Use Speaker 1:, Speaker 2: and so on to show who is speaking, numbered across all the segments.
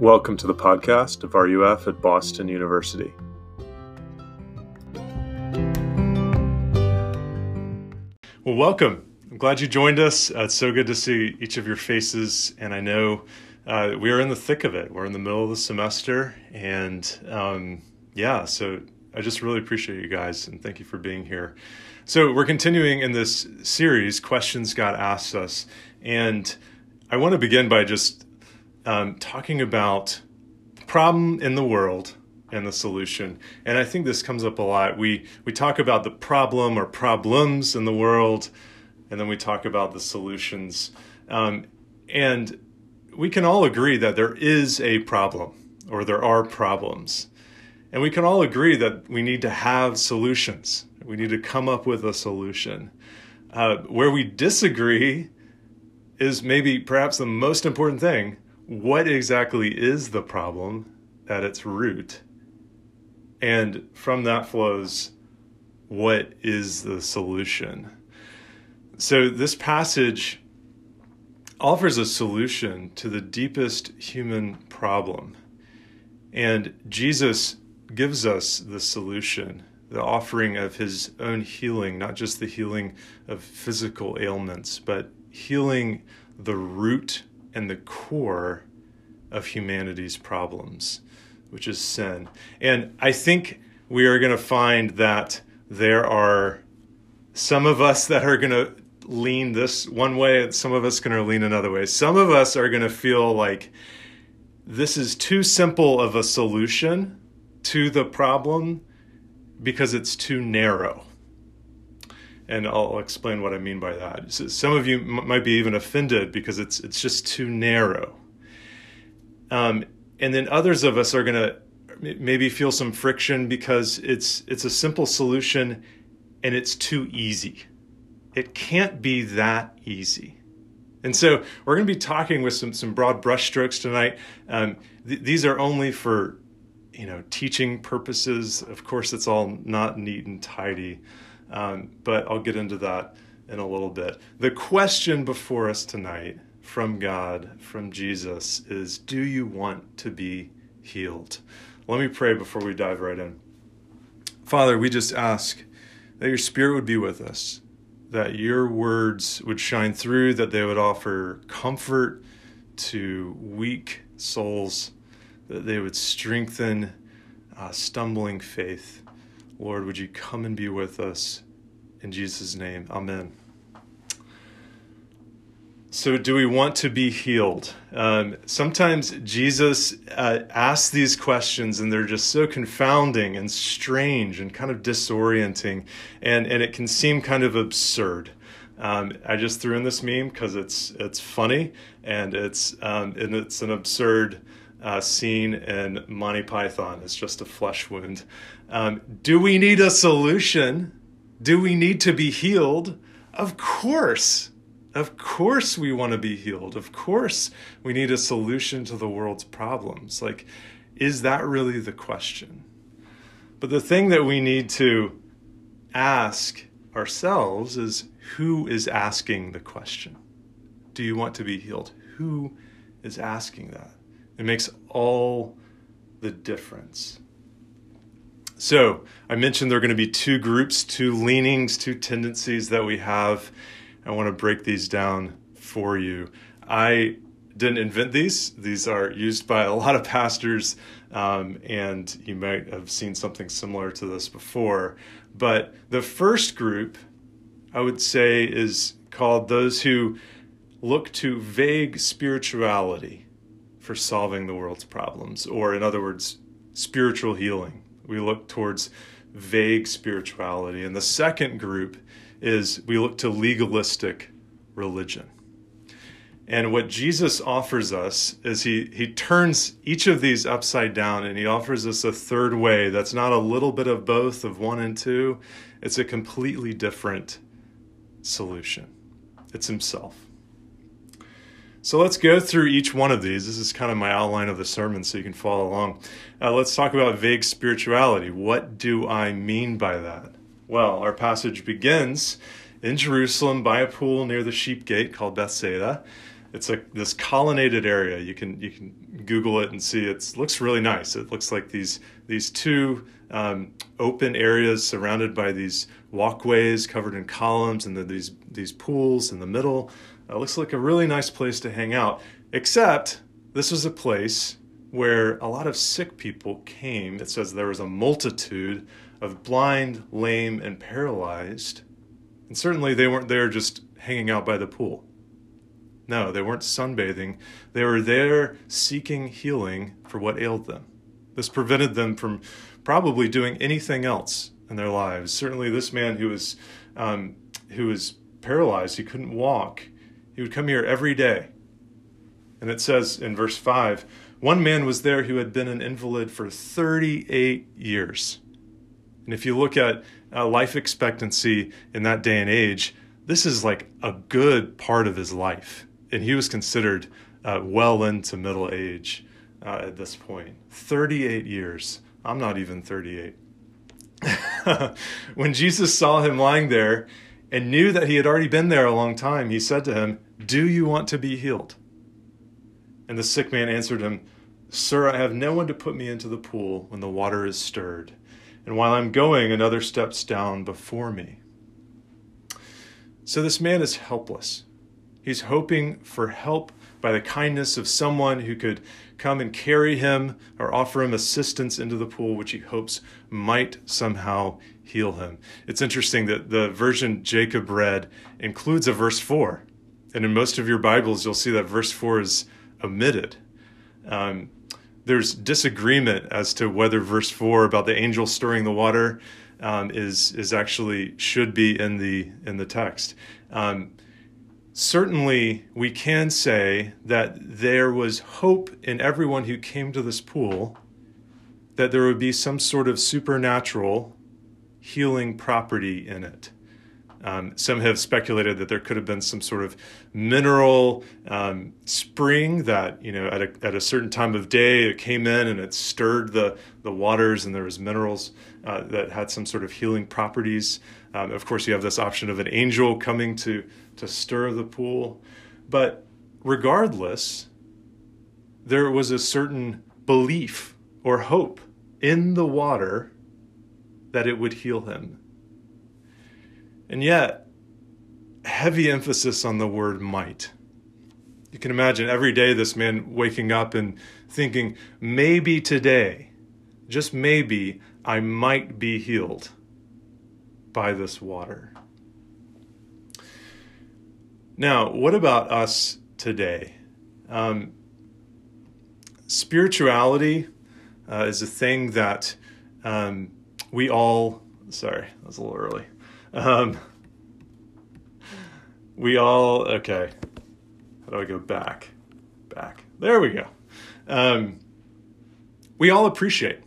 Speaker 1: Welcome to the podcast of RUF at Boston University. Well, welcome. I'm glad you joined us. Uh, it's so good to see each of your faces, and I know uh, we are in the thick of it. We're in the middle of the semester, and um, yeah, so I just really appreciate you guys, and thank you for being here. So, we're continuing in this series, Questions God Asks Us, and I want to begin by just um, talking about the problem in the world and the solution. And I think this comes up a lot. We we talk about the problem or problems in the world, and then we talk about the solutions. Um, and we can all agree that there is a problem or there are problems. And we can all agree that we need to have solutions. We need to come up with a solution. Uh, where we disagree is maybe perhaps the most important thing what exactly is the problem at its root? And from that flows what is the solution? So, this passage offers a solution to the deepest human problem. And Jesus gives us the solution, the offering of his own healing, not just the healing of physical ailments, but healing the root and the core of humanity's problems, which is sin. And I think we are going to find that there are some of us that are going to lean this one way, and some of us going to lean another way. Some of us are going to feel like this is too simple of a solution to the problem because it's too narrow and I'll explain what I mean by that. So some of you m- might be even offended because it's it's just too narrow. Um, and then others of us are going to maybe feel some friction because it's it's a simple solution and it's too easy. It can't be that easy. And so we're going to be talking with some some broad brushstrokes tonight. Um, th- these are only for you know teaching purposes. Of course, it's all not neat and tidy. Um, but I'll get into that in a little bit. The question before us tonight from God, from Jesus, is Do you want to be healed? Let me pray before we dive right in. Father, we just ask that your Spirit would be with us, that your words would shine through, that they would offer comfort to weak souls, that they would strengthen uh, stumbling faith. Lord, would you come and be with us? In Jesus' name, amen. So, do we want to be healed? Um, sometimes Jesus uh, asks these questions and they're just so confounding and strange and kind of disorienting, and, and it can seem kind of absurd. Um, I just threw in this meme because it's it's funny and it's um, and it's an absurd uh, scene in Monty Python. It's just a flesh wound. Um, do we need a solution? Do we need to be healed? Of course. Of course, we want to be healed. Of course, we need a solution to the world's problems. Like, is that really the question? But the thing that we need to ask ourselves is who is asking the question? Do you want to be healed? Who is asking that? It makes all the difference. So, I mentioned there are going to be two groups, two leanings, two tendencies that we have. I want to break these down for you. I didn't invent these, these are used by a lot of pastors, um, and you might have seen something similar to this before. But the first group, I would say, is called those who look to vague spirituality for solving the world's problems, or in other words, spiritual healing we look towards vague spirituality. And the second group is we look to legalistic religion. And what Jesus offers us is he, he turns each of these upside down and he offers us a third way that's not a little bit of both, of one and two. It's a completely different solution. It's himself. So let's go through each one of these. This is kind of my outline of the sermon so you can follow along. Uh, let's talk about vague spirituality. What do I mean by that? Well, our passage begins in Jerusalem by a pool near the sheep gate called Bethsaida. it's a this colonnaded area. You can you can Google it and see it looks really nice. It looks like these these two um, open areas surrounded by these walkways covered in columns, and these these pools in the middle. It looks like a really nice place to hang out. Except this was a place where a lot of sick people came. It says there was a multitude of blind, lame, and paralyzed. And certainly they weren't there just hanging out by the pool. No, they weren't sunbathing. They were there seeking healing for what ailed them. This prevented them from probably doing anything else in their lives. Certainly, this man who was um, who was paralyzed, he couldn't walk. He would come here every day. And it says in verse five, one man was there who had been an invalid for 38 years. And if you look at uh, life expectancy in that day and age, this is like a good part of his life and he was considered uh, well into middle age uh, at this point 38 years. I'm not even 38. when Jesus saw him lying there and knew that he had already been there a long time, he said to him, Do you want to be healed? And the sick man answered him, Sir, I have no one to put me into the pool when the water is stirred, and while I'm going, another steps down before me. So this man is helpless. He's hoping for help by the kindness of someone who could come and carry him or offer him assistance into the pool, which he hopes might somehow heal him. It's interesting that the version Jacob read includes a verse 4. And in most of your Bibles, you'll see that verse 4 is omitted. Um, there's disagreement as to whether verse 4 about the angel stirring the water um, is, is actually should be in the, in the text. Um, certainly we can say that there was hope in everyone who came to this pool that there would be some sort of supernatural healing property in it. Um, some have speculated that there could have been some sort of mineral um, spring that, you know, at a, at a certain time of day it came in and it stirred the, the waters and there was minerals uh, that had some sort of healing properties. Um, of course, you have this option of an angel coming to to stir the pool. But regardless, there was a certain belief or hope in the water that it would heal him. And yet, heavy emphasis on the word might. You can imagine every day this man waking up and thinking, maybe today, just maybe, I might be healed by this water. Now, what about us today? Um, spirituality uh, is a thing that um, we all, sorry, that was a little early. Um, we all, okay, how do I go back? Back. There we go. Um, we all appreciate.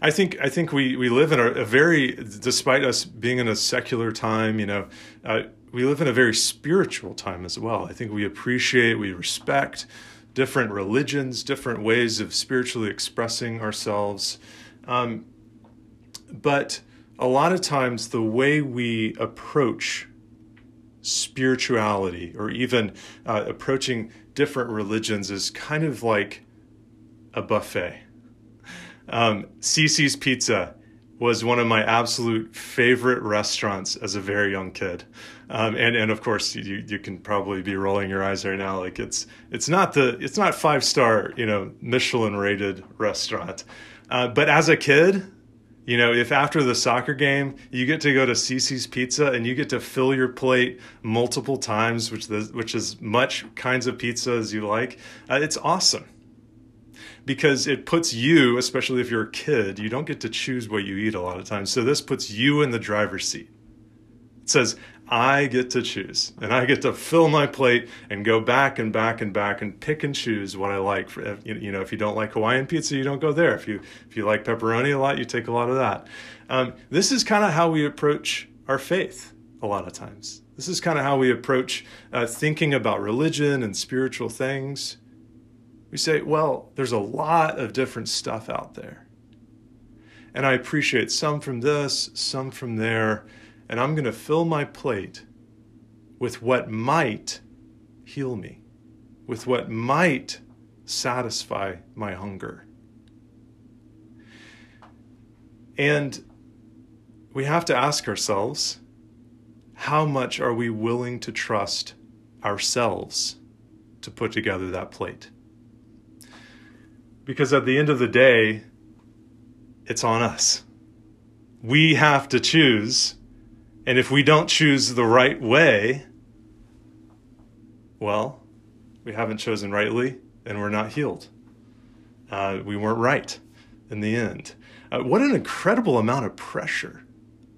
Speaker 1: I think I think we, we live in a, a, very, despite us being in a secular time, you know, uh, we live in a very spiritual time as well. I think we appreciate, we respect different religions, different ways of spiritually expressing ourselves. Um, but a lot of times, the way we approach spirituality or even uh, approaching different religions is kind of like a buffet. Um, Cici's Pizza was one of my absolute favorite restaurants as a very young kid. Um, and and of course you you can probably be rolling your eyes right now like it's it's not the it's not five star you know Michelin rated restaurant, uh, but as a kid, you know if after the soccer game you get to go to Cici's Pizza and you get to fill your plate multiple times, which the, which is much kinds of pizza as you like, uh, it's awesome because it puts you, especially if you're a kid, you don't get to choose what you eat a lot of times. So this puts you in the driver's seat. It says, I get to choose and I get to fill my plate and go back and back and back and pick and choose what I like. For, you know, if you don't like Hawaiian pizza, you don't go there. If you, if you like pepperoni a lot, you take a lot of that. Um, this is kind of how we approach our faith a lot of times. This is kind of how we approach uh, thinking about religion and spiritual things. We say, well, there's a lot of different stuff out there. And I appreciate some from this, some from there, and I'm going to fill my plate with what might heal me. with what might satisfy my hunger. And we have to ask ourselves how much are we willing to trust ourselves to put together that plate? Because at the end of the day, it's on us. We have to choose. And if we don't choose the right way, well, we haven't chosen rightly and we're not healed. Uh, we weren't right in the end. Uh, what an incredible amount of pressure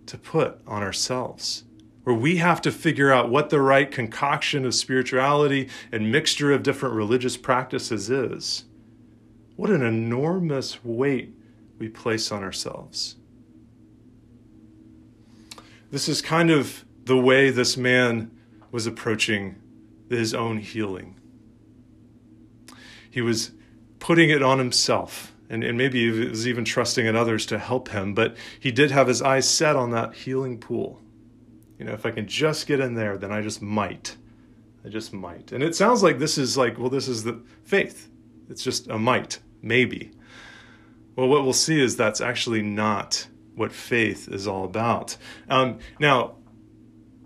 Speaker 1: to put on ourselves, where we have to figure out what the right concoction of spirituality and mixture of different religious practices is. What an enormous weight we place on ourselves. This is kind of the way this man was approaching his own healing. He was putting it on himself and, and maybe he was even trusting in others to help him, but he did have his eyes set on that healing pool. You know, if I can just get in there, then I just might. I just might. And it sounds like this is like, well, this is the faith. It's just a might, maybe. Well, what we'll see is that's actually not what faith is all about. Um, now,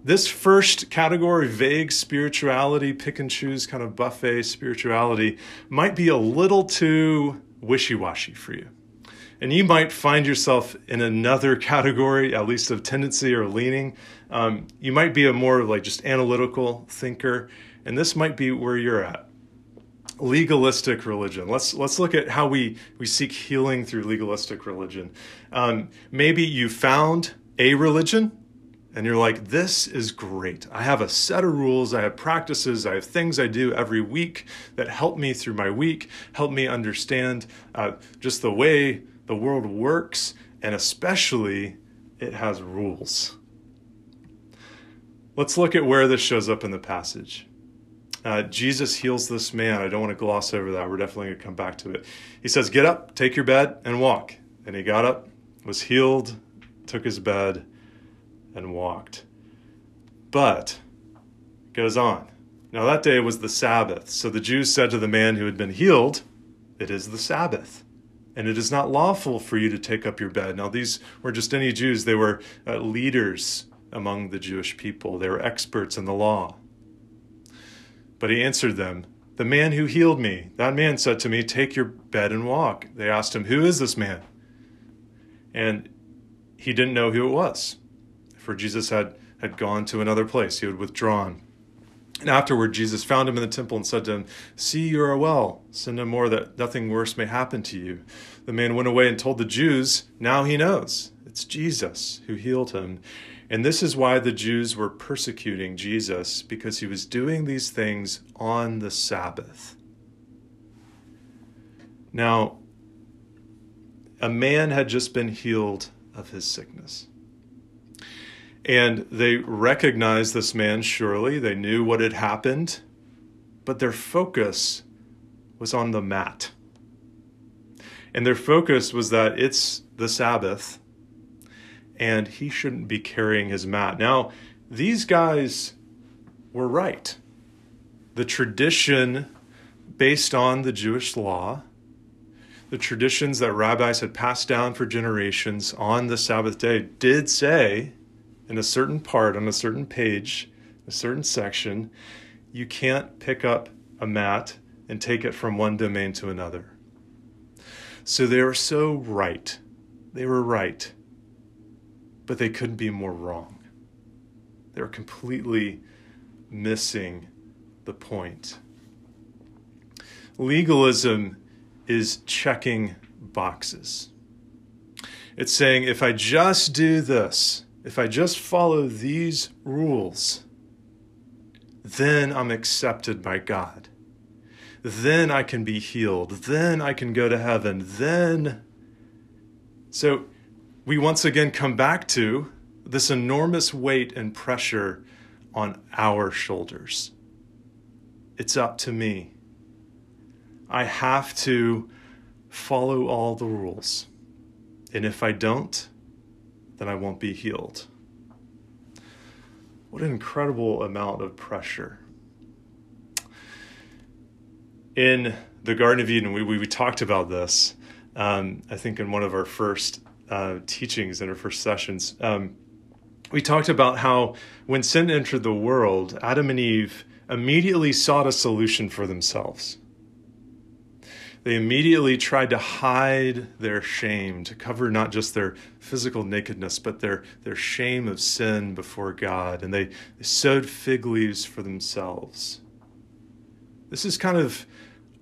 Speaker 1: this first category, vague spirituality, pick and choose kind of buffet spirituality, might be a little too wishy washy for you. And you might find yourself in another category, at least of tendency or leaning. Um, you might be a more like just analytical thinker, and this might be where you're at. Legalistic religion. Let's let's look at how we we seek healing through legalistic religion. Um, maybe you found a religion and you're like, this is great. I have a set of rules, I have practices, I have things I do every week that help me through my week, help me understand uh, just the way the world works, and especially it has rules. Let's look at where this shows up in the passage. Uh, Jesus heals this man. I don't want to gloss over that. We're definitely going to come back to it. He says, Get up, take your bed, and walk. And he got up, was healed, took his bed, and walked. But, goes on. Now that day was the Sabbath. So the Jews said to the man who had been healed, It is the Sabbath, and it is not lawful for you to take up your bed. Now, these were just any Jews, they were uh, leaders among the Jewish people, they were experts in the law. But he answered them, The man who healed me, that man said to me, Take your bed and walk. They asked him, Who is this man? And he didn't know who it was for Jesus had, had gone to another place, he had withdrawn. And afterward, Jesus found him in the temple and said to him, See, you are well. Sin no more, that nothing worse may happen to you. The man went away and told the Jews, Now he knows. It's Jesus who healed him. And this is why the Jews were persecuting Jesus, because he was doing these things on the Sabbath. Now, a man had just been healed of his sickness. And they recognized this man, surely. They knew what had happened, but their focus was on the mat. And their focus was that it's the Sabbath and he shouldn't be carrying his mat. Now, these guys were right. The tradition based on the Jewish law, the traditions that rabbis had passed down for generations on the Sabbath day, did say in a certain part on a certain page, a certain section, you can't pick up a mat and take it from one domain to another. So they were so right. They were right. But they couldn't be more wrong. They were completely missing the point. Legalism is checking boxes. It's saying, if I just do this, if I just follow these rules, then I'm accepted by God. Then I can be healed. Then I can go to heaven. Then. So we once again come back to this enormous weight and pressure on our shoulders. It's up to me. I have to follow all the rules. And if I don't, then I won't be healed. What an incredible amount of pressure. in the Garden of Eden, we, we, we talked about this, um, I think, in one of our first uh, teachings in our first sessions. Um, we talked about how when sin entered the world, Adam and Eve immediately sought a solution for themselves. They immediately tried to hide their shame, to cover not just their physical nakedness, but their, their shame of sin before God. And they, they sewed fig leaves for themselves. This has kind of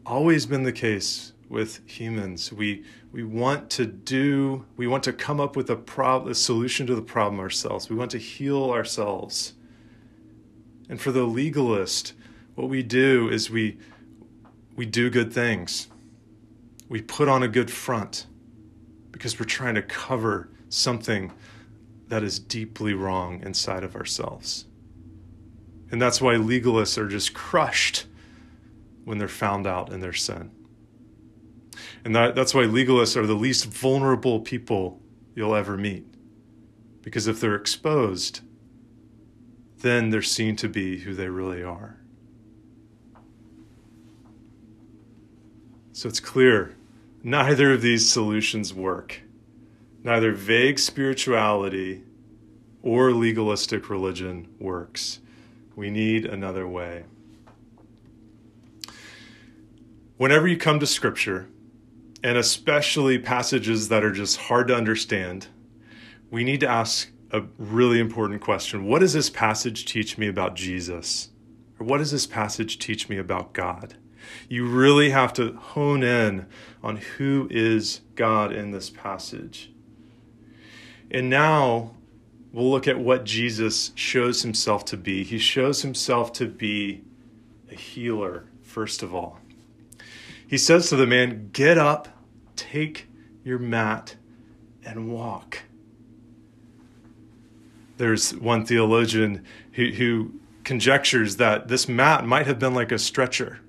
Speaker 1: always been the case with humans. We, we want to do, we want to come up with a, prob- a solution to the problem ourselves. We want to heal ourselves. And for the legalist, what we do is we, we do good things we put on a good front because we're trying to cover something that is deeply wrong inside of ourselves. And that's why legalists are just crushed when they're found out in their sin. And that, that's why legalists are the least vulnerable people you'll ever meet. Because if they're exposed, then they're seen to be who they really are. So it's clear Neither of these solutions work. Neither vague spirituality or legalistic religion works. We need another way. Whenever you come to Scripture, and especially passages that are just hard to understand, we need to ask a really important question What does this passage teach me about Jesus? Or what does this passage teach me about God? You really have to hone in on who is God in this passage. And now we'll look at what Jesus shows himself to be. He shows himself to be a healer, first of all. He says to the man, Get up, take your mat, and walk. There's one theologian who, who conjectures that this mat might have been like a stretcher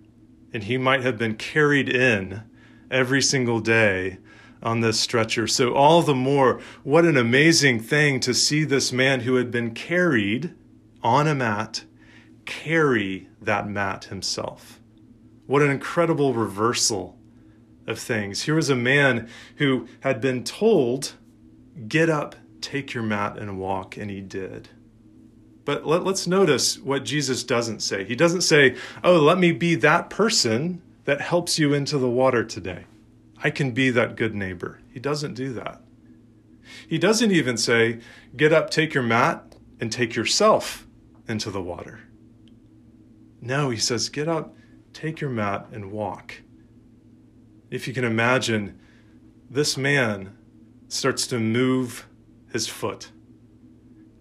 Speaker 1: and he might have been carried in every single day on this stretcher. So, all the more, what an amazing thing to see this man who had been carried on a mat carry that mat himself. What an incredible reversal of things. Here was a man who had been told, Get up, take your mat, and walk, and he did. But let, us notice what Jesus doesn't say. He doesn't say, Oh, let me be that person that helps you into the water today. I can be that good neighbor. He doesn't do that. He doesn't even say, Get up, take your mat, and take yourself into the water. No, he says, Get up, take your mat, and walk. If you can imagine, this man starts to move his foot.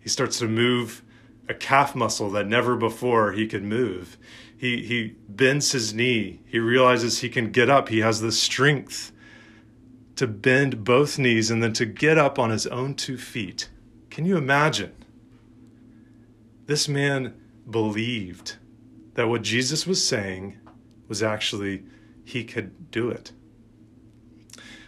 Speaker 1: He starts to move a calf muscle that never before he could move. He, he bends his knee. He realizes he can get up. He has the strength to bend both knees and then to get up on his own two feet. Can you imagine? This man believed that what Jesus was saying was actually he could do it.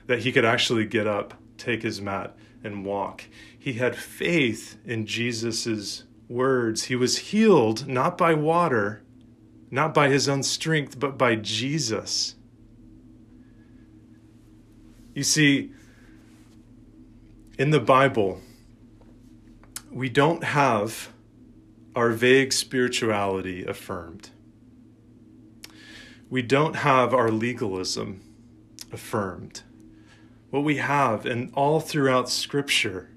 Speaker 1: That he could actually get up, take his mat, and walk. He had faith in Jesus's words. He was healed not by water, not by his own strength, but by Jesus. You see, in the Bible, we don't have our vague spirituality affirmed. We don't have our legalism affirmed. What we have, and all throughout Scripture,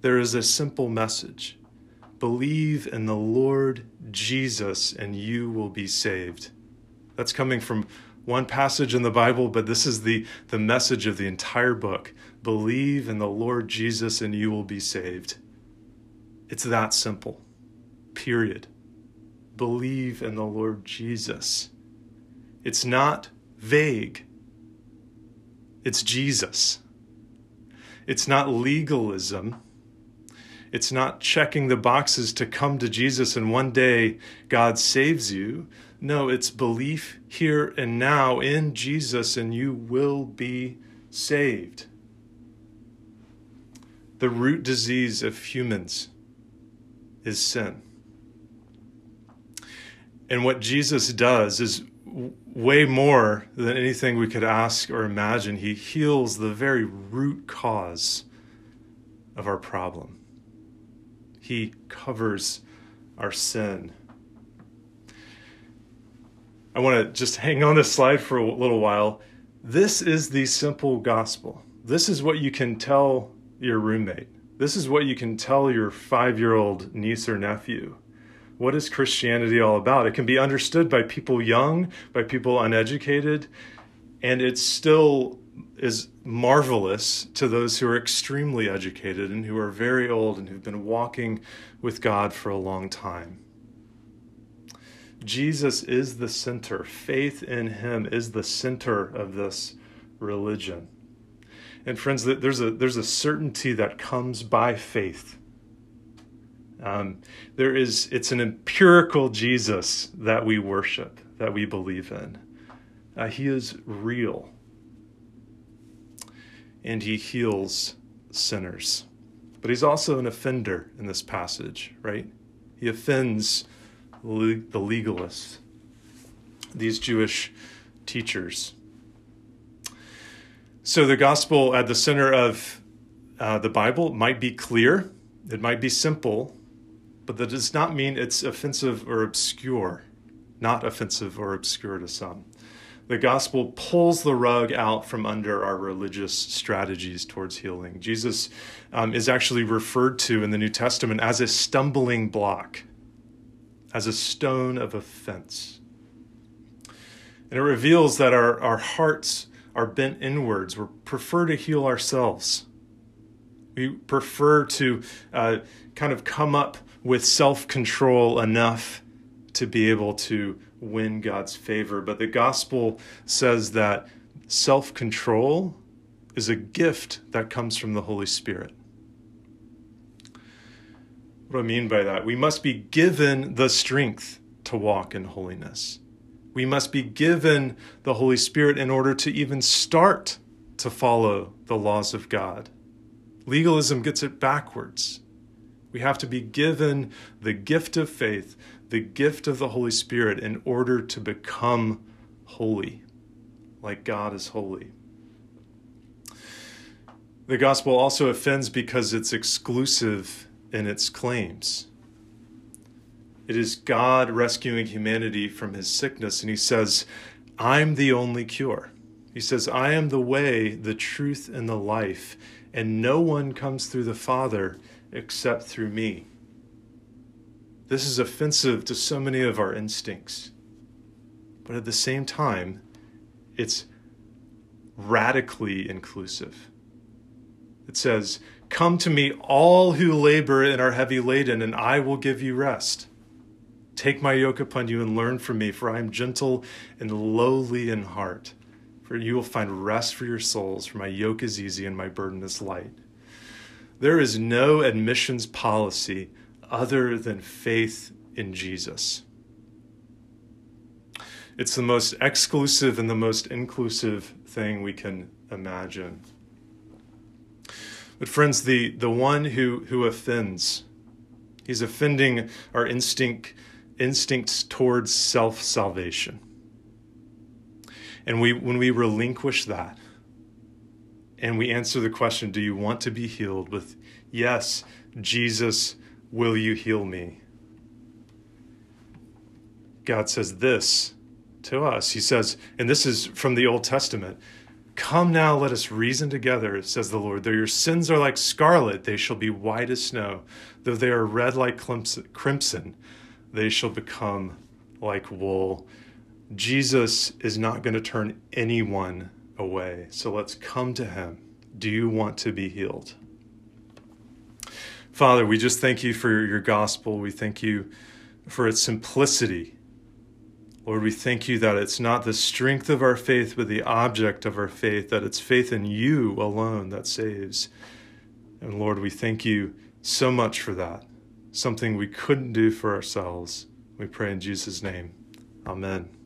Speaker 1: there is a simple message Believe in the Lord Jesus and you will be saved. That's coming from one passage in the Bible, but this is the, the message of the entire book. Believe in the Lord Jesus and you will be saved. It's that simple. Period. Believe in the Lord Jesus. It's not vague, it's Jesus. It's not legalism it's not checking the boxes to come to Jesus and one day God saves you. No, it's belief here and now in Jesus and you will be saved. The root disease of humans is sin. And what Jesus does is way more than anything we could ask or imagine. He heals the very root cause of our problem. He covers our sin. I want to just hang on this slide for a little while. This is the simple gospel. This is what you can tell your roommate. This is what you can tell your five year old niece or nephew. What is Christianity all about? It can be understood by people young, by people uneducated, and it still is marvelous to those who are extremely educated and who are very old and who've been walking with God for a long time. Jesus is the center. Faith in him is the center of this religion. And friends, there's a there's a certainty that comes by faith. Um, there is it's an empirical Jesus that we worship, that we believe in. Uh, he is real, and he heals sinners. But he's also an offender in this passage, right? He offends the legalists, these Jewish teachers. So the gospel at the center of uh, the Bible might be clear, it might be simple, but that does not mean it's offensive or obscure, not offensive or obscure to some. The gospel pulls the rug out from under our religious strategies towards healing. Jesus um, is actually referred to in the New Testament as a stumbling block as a stone of offense. And it reveals that our, our hearts are bent inwards. We prefer to heal ourselves. We prefer to uh, kind of come up with self control enough to be able to win God's favor. But the gospel says that self control is a gift that comes from the Holy Spirit. What do I mean by that? We must be given the strength to walk in holiness. We must be given the Holy Spirit in order to even start to follow the laws of God. Legalism gets it backwards. We have to be given the gift of faith, the gift of the Holy Spirit, in order to become holy, like God is holy. The gospel also offends because it's exclusive in its claims. It is God rescuing humanity from his sickness, and he says, I'm the only cure. He says, I am the way, the truth, and the life, and no one comes through the Father except through me. This is offensive to so many of our instincts, but at the same time, it's radically inclusive. It says, Come to me, all who labor and are heavy laden, and I will give you rest. Take my yoke upon you and learn from me, for I am gentle and lowly in heart. For you will find rest for your souls, for my yoke is easy and my burden is light. There is no admissions policy other than faith in Jesus. It's the most exclusive and the most inclusive thing we can imagine. But friends, the, the one who, who offends, he's offending our instinct, instincts towards self salvation. And we, when we relinquish that and we answer the question, Do you want to be healed? with Yes, Jesus, will you heal me? God says this to us. He says, and this is from the Old Testament Come now, let us reason together, says the Lord. Though your sins are like scarlet, they shall be white as snow. Though they are red like crimson, they shall become like wool. Jesus is not going to turn anyone away. So let's come to him. Do you want to be healed? Father, we just thank you for your gospel. We thank you for its simplicity Lord, we thank you that it's not the strength of our faith, but the object of our faith, that it's faith in you alone that saves. And Lord, we thank you so much for that, something we couldn't do for ourselves. We pray in Jesus' name. Amen.